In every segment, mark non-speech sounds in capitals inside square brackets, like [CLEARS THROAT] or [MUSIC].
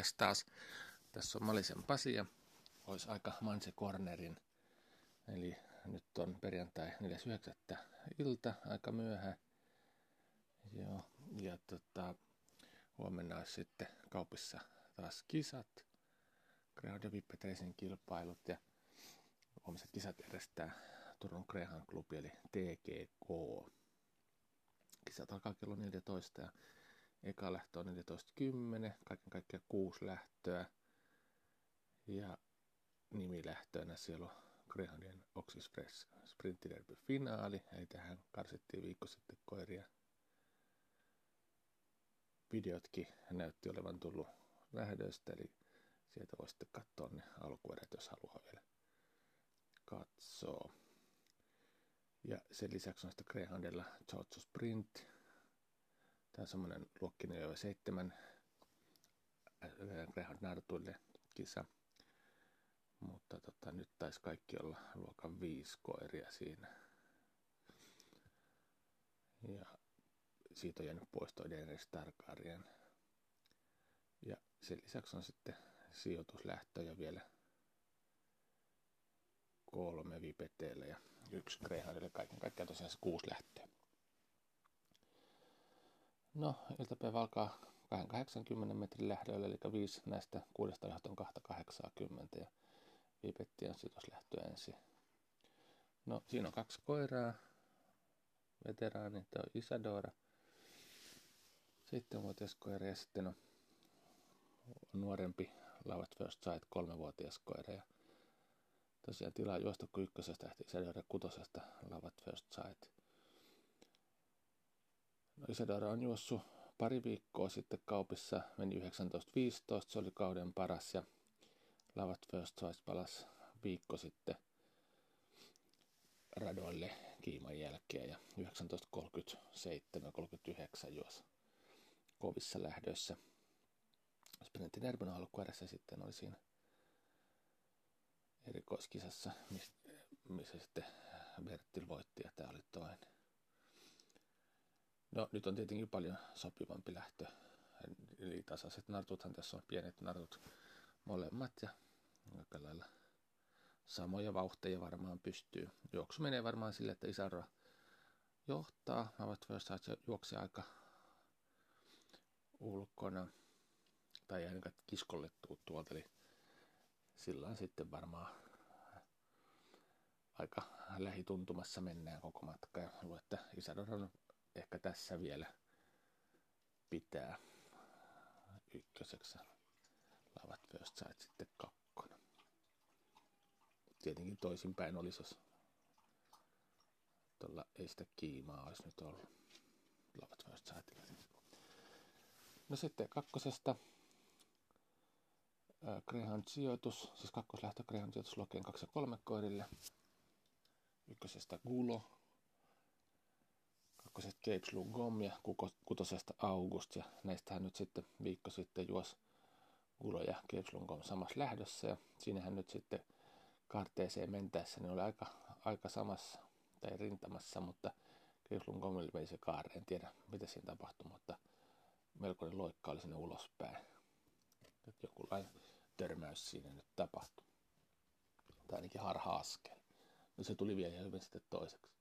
morjes taas. Tässä on Malisen Pasi ja olisi aika Manse Cornerin. Eli nyt on perjantai 4.9. ilta, aika myöhä. Joo, ja tota, huomenna olisi sitten kaupissa taas kisat. Greyhound ja Vippeteisen kilpailut ja huomiset kisat järjestää Turun Greyhound Klubi eli TGK. Kisat alkaa kello 14 ja Eka lähtö on 14.10, kaiken kaikkiaan kuusi lähtöä. Ja nimilähtöönä siellä on Greyhoundien Oxyspress Sprint Derby finaali, eli tähän karsittiin viikko sitten koiria. Videotkin näytti olevan tullut lähdöstä, eli sieltä voi sitten katsoa ne alkuerät, jos haluaa vielä katsoa. Ja sen lisäksi on sitten Greyhoundilla George Sprint, Tämä on semmoinen jo seitsemän Greyhound Nartuille kisa. Mutta tota, nyt taisi kaikki olla luokan viisi koiria siinä. Ja siitä on jäänyt pois toi Daenerys Targaryen. Ja sen lisäksi on sitten sijoituslähtöjä vielä kolme vipeteille ja yksi Greyhoundille kaiken kaikkiaan tosiaan kuusi lähtöä. No, iltapäivä alkaa 80 metrin lähdöllä, eli viisi näistä kuudesta johtoon 280 ja viipettien sidoslähtö ensin. No, siinä on kaksi koiraa, veteraani, tämä on Isadora, sitten vuotias koira ja sitten on nuorempi Lavat First Sight, kolmevuotias koira. Ja tosiaan tilaa juosta kun ykkösestä Isadora kutosesta Lavat First Sight. Isadora on juossut pari viikkoa sitten kaupissa, meni 19.15, se oli kauden paras ja Lavat First Choice palas viikko sitten radoille kiiman jälkeen ja 19.37-39 juos kovissa lähdöissä. Sprintin Derbyn alkuerässä sitten oli siinä erikoiskisassa, missä sitten Bertil voitti ja tämä oli toinen. No nyt on tietenkin paljon sopivampi lähtö. Eli tasaiset nartuthan tässä on pienet nartut molemmat ja aika lailla samoja vauhteja varmaan pystyy. Juoksu menee varmaan sille, että Isarra johtaa. Ovat että juoksee aika ulkona tai ainakaan kiskolle tuolta. Eli sillä sitten varmaan aika lähituntumassa mennään koko matka. Ja luulen, että Isadoran ehkä tässä vielä pitää ykköseksi. Lavat First Sight sitten kakkonen. Tietenkin toisinpäin olisi, jos tuolla ei sitä kiimaa olisi nyt ollut. Lavat First Sightilla. No sitten kakkosesta Greyhound sijoitus, siis kakkoslähtö Greyhound sijoitus Lokeen 2 ja 3 koirille. Ykkösestä Gulo, kakkoset Capes Lugom ja kutosesta August. Ja näistähän nyt sitten viikko sitten juos Gulo ja Capes Lugom samassa lähdössä. Ja siinähän nyt sitten karteeseen mentäessä niin oli aika, aika samassa tai rintamassa, mutta Capes Lugomille meni se kaare. En tiedä mitä siinä tapahtui, mutta melkoinen loikka oli sinne ulospäin. Että jokinlainen törmäys siinä nyt tapahtui. Tai ainakin harha-askel. No se tuli vielä hyvin sitten toiseksi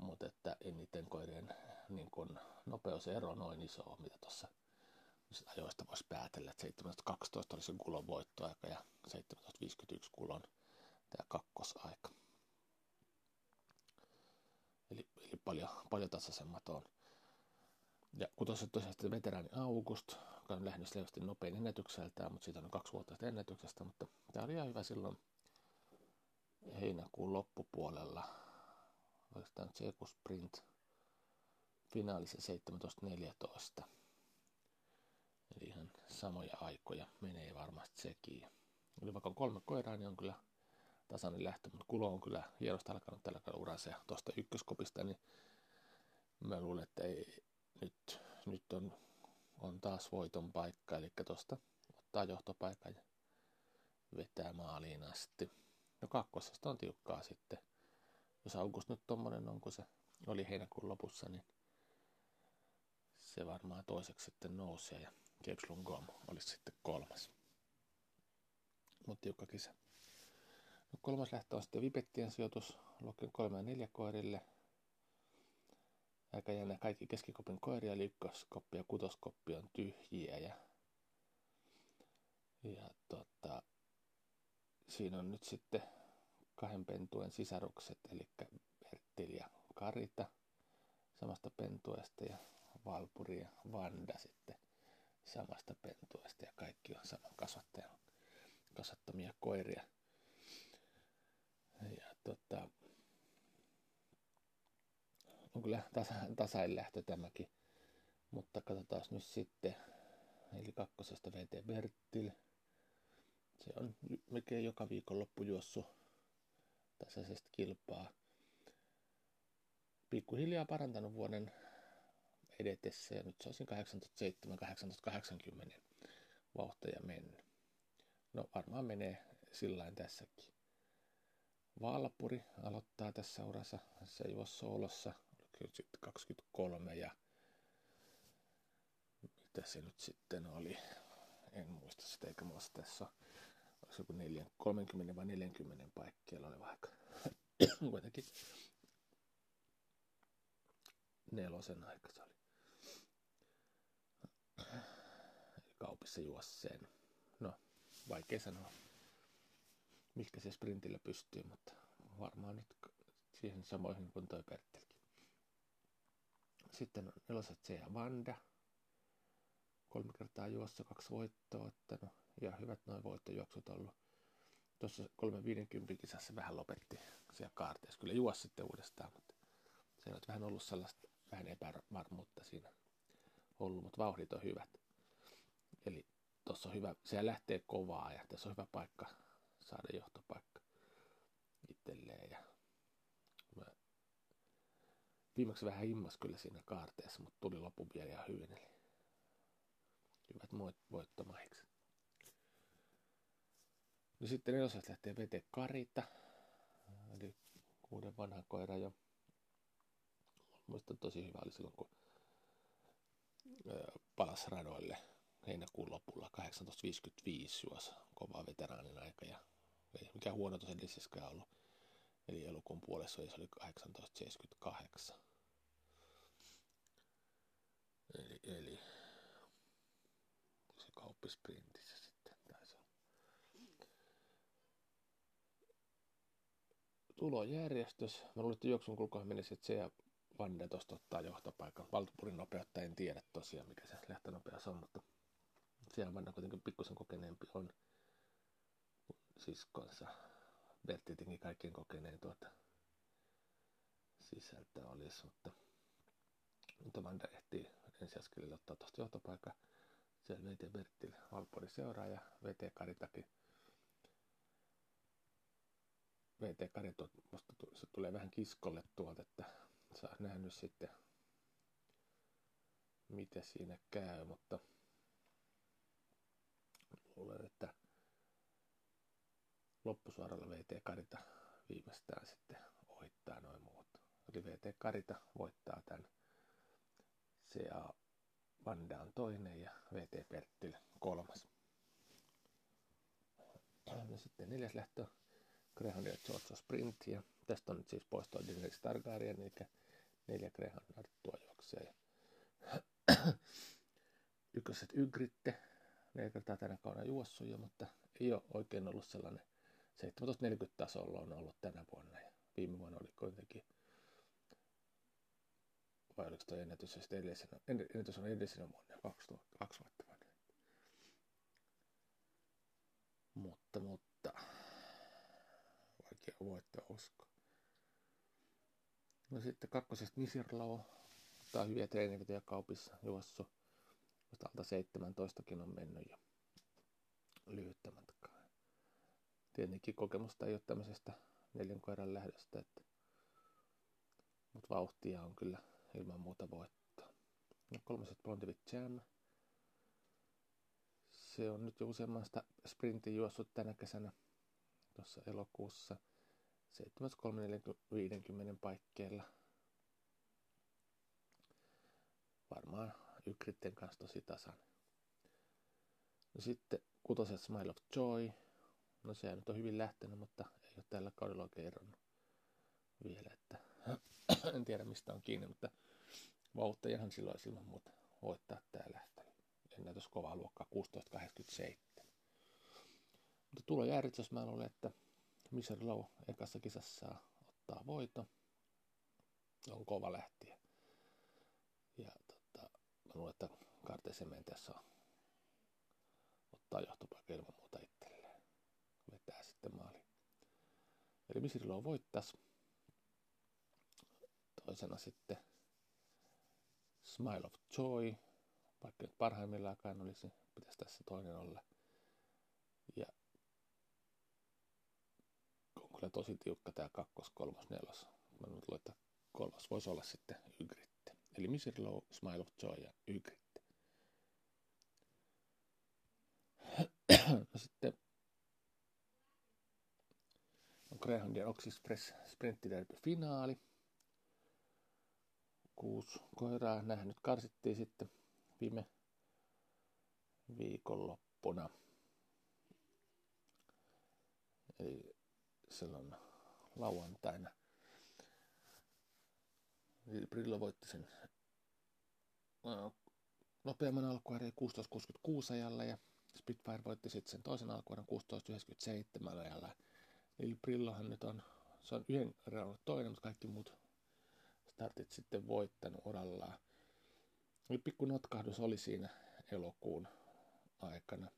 mutta että ei niiden koirien niin kun, nopeusero noin iso mitä tuossa ajoista voisi päätellä, että 17.12 oli se kulon voittoaika ja 17.51 kulon tämä kakkosaika. Eli, eli paljon, paljon tasaisemmat on. Ja kun tuossa tosiaan sitten veteraani August, joka on lähdössä selvästi nopein ennätykseltään, mutta siitä on kaksi vuotta ennätyksestä, mutta tämä oli ihan hyvä silloin heinäkuun loppupuolella oikeastaan Tseku Sprint finaalissa 17.14. Eli ihan samoja aikoja menee varmasti sekin. Eli vaikka on kolme koiraa, niin on kyllä tasainen lähtö, mutta Kulo on kyllä hienosti alkanut tällä kaudella uransa ja tuosta ykköskopista, niin mä luulen, että ei, nyt, nyt on, on taas voiton paikka, eli tuosta ottaa johtopaikan ja vetää maaliin asti. No kakkosesta on tiukkaa sitten jos August nyt tommonen on, kun se oli heinäkuun lopussa, niin se varmaan toiseksi sitten nousee. Ja Cape olisi sitten kolmas. Mutta tiukka kisa. No, kolmas lähtö on sitten Vipettien sijoitus luokkien kolme ja neljä koirille. Aika jännä kaikki keskikopin koiria, liikkoskoppi ja kutoskoppi on tyhjiä ja, ja tota, siinä on nyt sitten kahden pentuen sisarukset, eli Bertil ja Karita samasta pentuesta ja Valpuri ja Vanda sitten samasta pentuesta ja kaikki on saman kasvattajan kasvattamia koiria. Ja tota, on kyllä tasa, tasain lähtö tämäkin, mutta katsotaan nyt sitten, eli kakkosesta VT Bertil. Se on melkein joka viikonloppu juossut tasaisesta kilpaa. Pikkuhiljaa parantanut vuoden edetessä ja nyt se olisi 807-880 vauhtoja mennyt. No varmaan menee sillä tässäkin. Valpuri aloittaa tässä urassa, se juo soolossa, sitten 23 ja mitä se nyt sitten oli, en muista sitä eikä mulla tässä olisi joku 4, 30 vai 40 paikkeilla oli vaikka [COUGHS] kuitenkin nelosen aika se oli. Kaupissa juosseen. No, vaikea sanoa, mikä se sprintillä pystyy, mutta varmaan nyt siihen samoihin kuin toi Perttelkin. Sitten on neloset C ja Vanda. Kolme kertaa juossa, kaksi voittoa ottanut ja hyvät noin voittojuoksut ollut. Tuossa 350 kisassa vähän lopetti siellä kaarteessa. Kyllä juosi sitten uudestaan, mutta se on vähän ollut sellaista vähän epävarmuutta siinä ollut, mutta vauhdit on hyvät. Eli tuossa on hyvä, se lähtee kovaa ja tässä on hyvä paikka saada johtopaikka itselleen. Ja mä viimeksi vähän himmas kyllä siinä kaarteessa, mutta tuli lopun vielä ihan hyvin. Eli hyvät voittomahiksi. No sitten nelosesta lähtee VT Karita, eli kuuden vanha koira jo. Muistan tosi hyvä oli silloin, kun palas radoille heinäkuun lopulla 1855 juos kova veteraanin aika ja ei mikään huono tuossa edellisessäkään ollut. Eli elokuun puolessa se oli 1878. Eli, eli se kauppisprintissä sitten taisi olla. Tulojärjestys. Mä luulin, että juoksun kulkohan menisi, että se ja Vande tuosta ottaa johtopaikan. Valtupurin nopeutta en tiedä tosiaan, mikä se lähtönopeus on, mutta siellä Vanda kuitenkin pikkusen kokeneempi on siskonsa. Bertti tietenkin kaikkien kokeneen tuota sisältä olisi, mutta, mutta Vanda ehtii ensiaskelille ottaa tuosta johtopaikan. Siellä VT Bertil Valpuri seuraa ja VT Karitakin VT Kari musta se tulee vähän kiskolle tuolta, että saa nähdä nyt sitten mitä siinä käy, mutta luulen, että loppusuoralla VT Karita viimeistään sitten ohittaa noin muut. Eli VT Karita voittaa tämän CA Vanda on toinen ja VT Perttil kolmas. No sitten neljäs lähtö Greyhound ja Georgia Sprint ja tästä on nyt siis poistua Daenerys Targaryen, eli neljä Greyhound narttua juoksee. [CLEARS THROAT] Ykköset Ygritte, neljä kertaa tänä kauna juossut jo, mutta ei ole oikein ollut sellainen 1740 tasolla on ollut tänä vuonna ja viime vuonna oli kuitenkin vai oliko tuo ennätys sitten edellisenä, ennätys on edellisenä vuonna, 2002 vuotta. Mutta, mutta, vaikea voittaa uskoa. No sitten kakkosesta Nisirlao, ottaa hyviä treenivetoja kaupissa juossu. Vasta alta 17 on mennyt jo lyhyttä matkaa. Tietenkin kokemusta ei ole tämmöisestä neljän koiran lähdöstä, että, mutta vauhtia on kyllä ilman muuta voittaa. No kolmaset Blondivit Jam. Se on nyt jo useammasta sprintin juossut tänä kesänä tuossa elokuussa 7350 paikkeilla. Varmaan Ykritten kanssa tosi tasainen. No sitten kutoset Smile of Joy. No se nyt on hyvin lähtenyt, mutta ei ole tällä kaudella oikein eronnut vielä, että [COUGHS] en tiedä mistä on kiinni, mutta vauhtajahan silloin ilman muuta voittaa tää lähtö. Ennätys kovaa luokkaa 16.87. Mutta tulojärjestys mä luulen, että Miser Low ekassa kisassa ottaa voito. On kova lähtiä. Ja tota, mä luulen, että tässä on ottaa johtopaikka ilman muuta itselleen. Vetää sitten maali. Eli Miser Low voittaisi. Toisena sitten Smile of Joy, vaikka nyt parhaimmillaan olisi, pitäisi tässä toinen olla. Ja on kyllä tosi tiukka tämä kakkos, kolmos, nelos. Mä luulen, että kolmas voisi olla sitten Ygritte. Eli Misery Low, Smile of Joy ja Ygritte. no sitten on Greyhound Oxys Press Sprintti Derby finaali. Kuusi koiraa nähnyt karsittiin sitten viime viikonloppuna. Eli silloin lauantaina. Brillo voitti sen nopeamman alkuerän 16.66 ajalla ja Spitfire voitti sitten sen toisen alkuerän 16.97 ajalla. Eli Brillohan nyt on, se on yhden erän toinen, mutta kaikki muut startit sitten voittanut urallaan. Eli pikku notkahdus oli siinä elokuun aikana,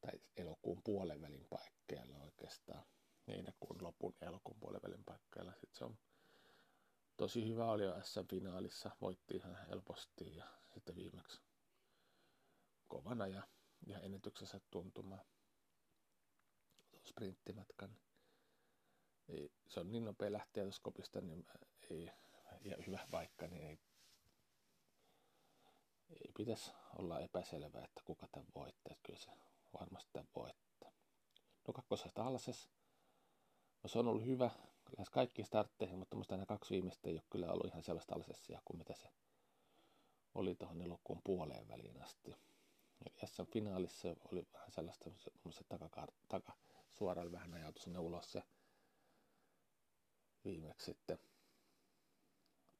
tai elokuun puolen välin paikkeilla oikeastaan heinäkuun lopun ja elokuun puolivälin paikkeilla. Sitten se on tosi hyvä oli jo SM-finaalissa, voitti ihan helposti ja sitten viimeksi kovana ja, ja ennätyksessä tuntumaan sprinttimatkan. Ei, se on niin nopea lähteä tuossa kopista, niin ei, ja hyvä vaikka, niin ei, ei pitäisi olla epäselvää, että kuka tämän voittaa. Kyllä se varmasti tämän voittaa. No kakkosesta Alses No se on ollut hyvä lähes kaikki startteihin, mutta minusta nämä kaksi viimeistä ei ole kyllä ollut ihan sellaista alsessia kuin mitä se oli tuohon elokuun puoleen väliin asti. Eli SM-finaalissa oli vähän sellaista, se taka, taka suoraan vähän ajautui sinne ulos ja viimeksi sitten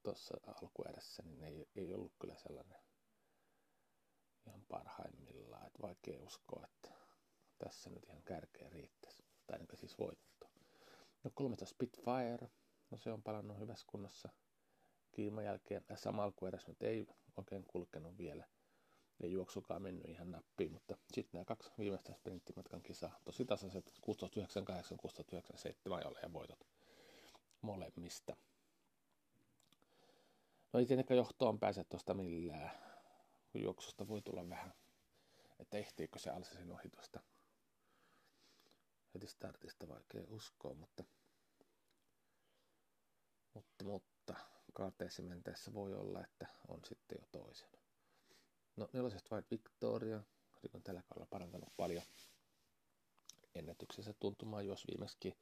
tuossa alkuedessä, niin ei, ei ollut kyllä sellainen ihan parhaimmillaan, että vaikea uskoa, että tässä nyt ihan kärkeä riittäisi, tai siis voitto. No 13 Spitfire, no se on palannut hyvässä kunnossa kiiman jälkeen. Sama alkueräs nyt ei oikein kulkenut vielä. Ei juoksukaan mennyt ihan nappiin, mutta sitten nämä kaksi viimeistä sprinttimatkan kisaa, tosi tasaiset 1698, 1697 ajalle ja voitot molemmista. No ei tietenkään johtoon pääse tuosta millään, juoksusta voi tulla vähän, että ehtiikö se Alsasin ohi tuosta heti startista vaikea uskoa, mutta, mutta, mutta kaarteessa mentäessä voi olla, että on sitten jo toisen. No nelosesta vain Victoria, joka on tällä kaudella parantanut paljon ennätyksessä tuntumaan, jos viimeksi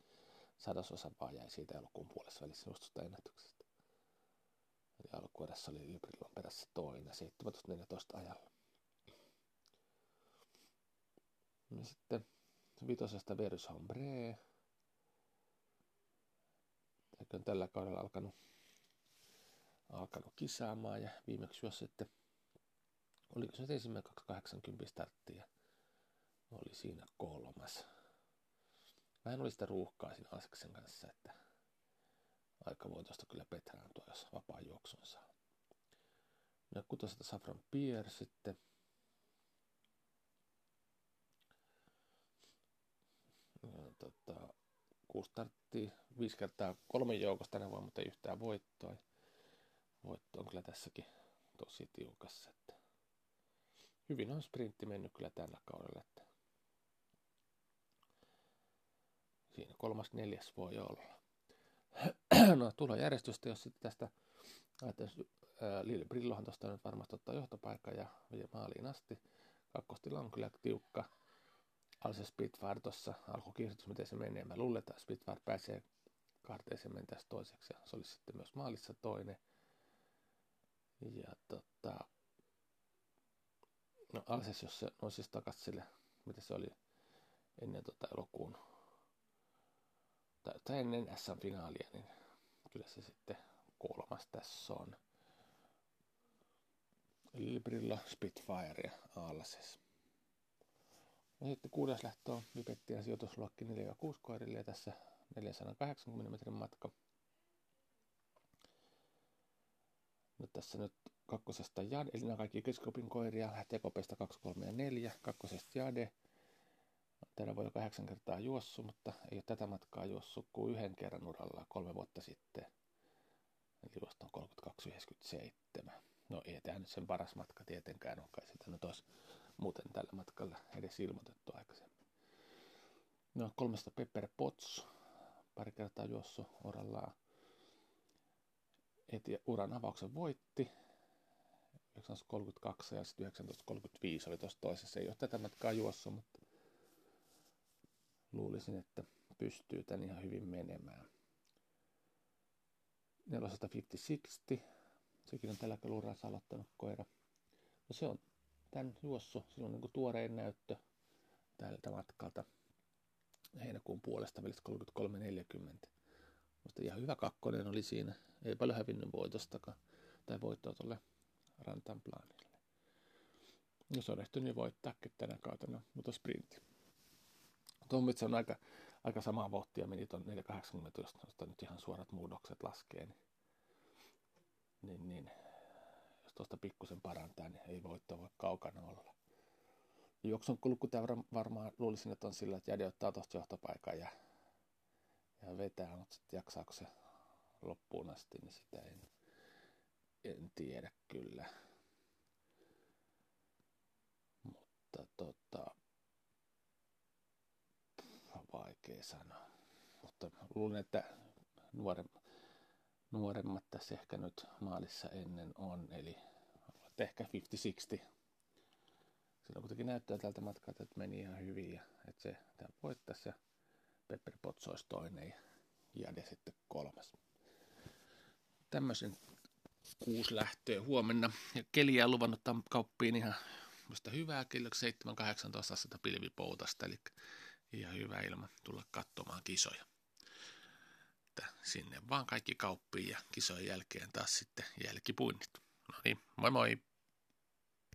sadasosa vaan jäi siitä elokuun puolessa välissä nostusta ennätyksestä. Eli alkuerässä oli Ylbrillon perässä toinen, 17-14 ajalla. Ja sitten vitosesta Verus Hombre. Eikö on tällä kaudella alkanut, alkanut kisaamaan ja viimeksi jos sitten, oliko se ensimmäinen 280 starttia, oli siinä kolmas. Vähän oli sitä ruuhkaa siinä Aseksen kanssa, että aika voi tuosta kyllä petraantua, jos vapaa juoksun saa. No kutosesta Safran Pier sitten, tota, kuusi starttia, viisi kertaa kolme joukosta tänä vuonna, mutta ei yhtään voittoa. Voitto on kyllä tässäkin tosi tiukassa. Että hyvin on sprintti mennyt kyllä tällä kaudella. Että siinä kolmas neljäs voi olla. no tulojärjestystä, jos sitten tästä Lille Brillohan tuosta nyt varmasti ottaa johtopaikan ja vie maaliin asti. Kakkostila on kyllä tiukka se Spitfire tuossa alkukiihdytys, miten se menee. Mä luulen, että Spitfire pääsee karteeseen mentäisi toiseksi ja se olisi sitten myös maalissa toinen. Ja tota, no Alses, jos se on siis takas sille, mitä se oli ennen tota elokuun, tai, tai ennen SM-finaalia, niin kyllä se sitten kolmas tässä on. Librillo, Spitfire ja Alses. Ja sitten kuudes lähtö on Vipettien sijoitusluokki 4 6 koirille ja tässä 480 metrin matka. Nyt tässä nyt kakkosesta Jade, eli nämä kaikki keskopin koiria, lähtee kopeista 2, 3 ja 4, kakkosesta Jade. Täällä voi jo kahdeksan kertaa juossu, mutta ei ole tätä matkaa juossut kuin yhden kerran uralla kolme vuotta sitten. Eli juosta on 32,97. No ei tämä nyt sen paras matka tietenkään ole, kai sitä nyt olisi muuten tällä matkalla edes ilmoitettu aikaisemmin. No kolmesta Pepper Potts, pari kertaa juossu urallaan. Eti uran avauksen voitti. 1932 ja sitten 1935 oli tuossa toisessa. Ei ole tätä matkaa juossa, mutta luulisin, että pystyy tän ihan hyvin menemään. 450-60. Sekin on tällä kaluurassa aloittanut koira. No se on tämän juossu. Sillä on niin tuorein näyttö tältä matkalta heinäkuun puolesta välistä 33.40. Musta ihan hyvä kakkonen oli siinä. Ei paljon hävinnyt voitostakaan. Tai voittoa tuolle Rantanplanille. Ja se on ehtinyt voittaakin tänä kautena, mutta sprintti. Tuomit on aika, aika samaa vauhtia meni tuon 480, jos nyt ihan suorat muutokset laskee. Niin, niin, niin jos tuosta pikkusen parantaa, niin ei voitto voi kaukana olla. Juoksun kulku varmaan luulisin, että on sillä, että Jäde ottaa tuosta johtopaikan ja, ja vetää, mutta sitten jaksaako se loppuun asti, niin sitä en, en tiedä kyllä. Mutta tota, vaikea sanoa. Mutta luulen, että nuoremmat, nuoremmat tässä ehkä nyt maalissa ennen on, eli ehkä 50-60. Silloin kuitenkin näyttää tältä matkalta, että meni ihan hyvin ja että se tämä voittaisi ja Pepper Potts olisi toinen ja Jade sitten kolmas. Tämmöisen kuusi lähtöä huomenna. Ja keliä on luvannut kauppiin ihan musta hyvää kello 7-18 astetta pilvipoutasta, eli ihan hyvä ilma tulla katsomaan kisoja. Että sinne vaan kaikki kauppiin ja kisojen jälkeen taas sitten jälkipuinnit. No niin, moi moi!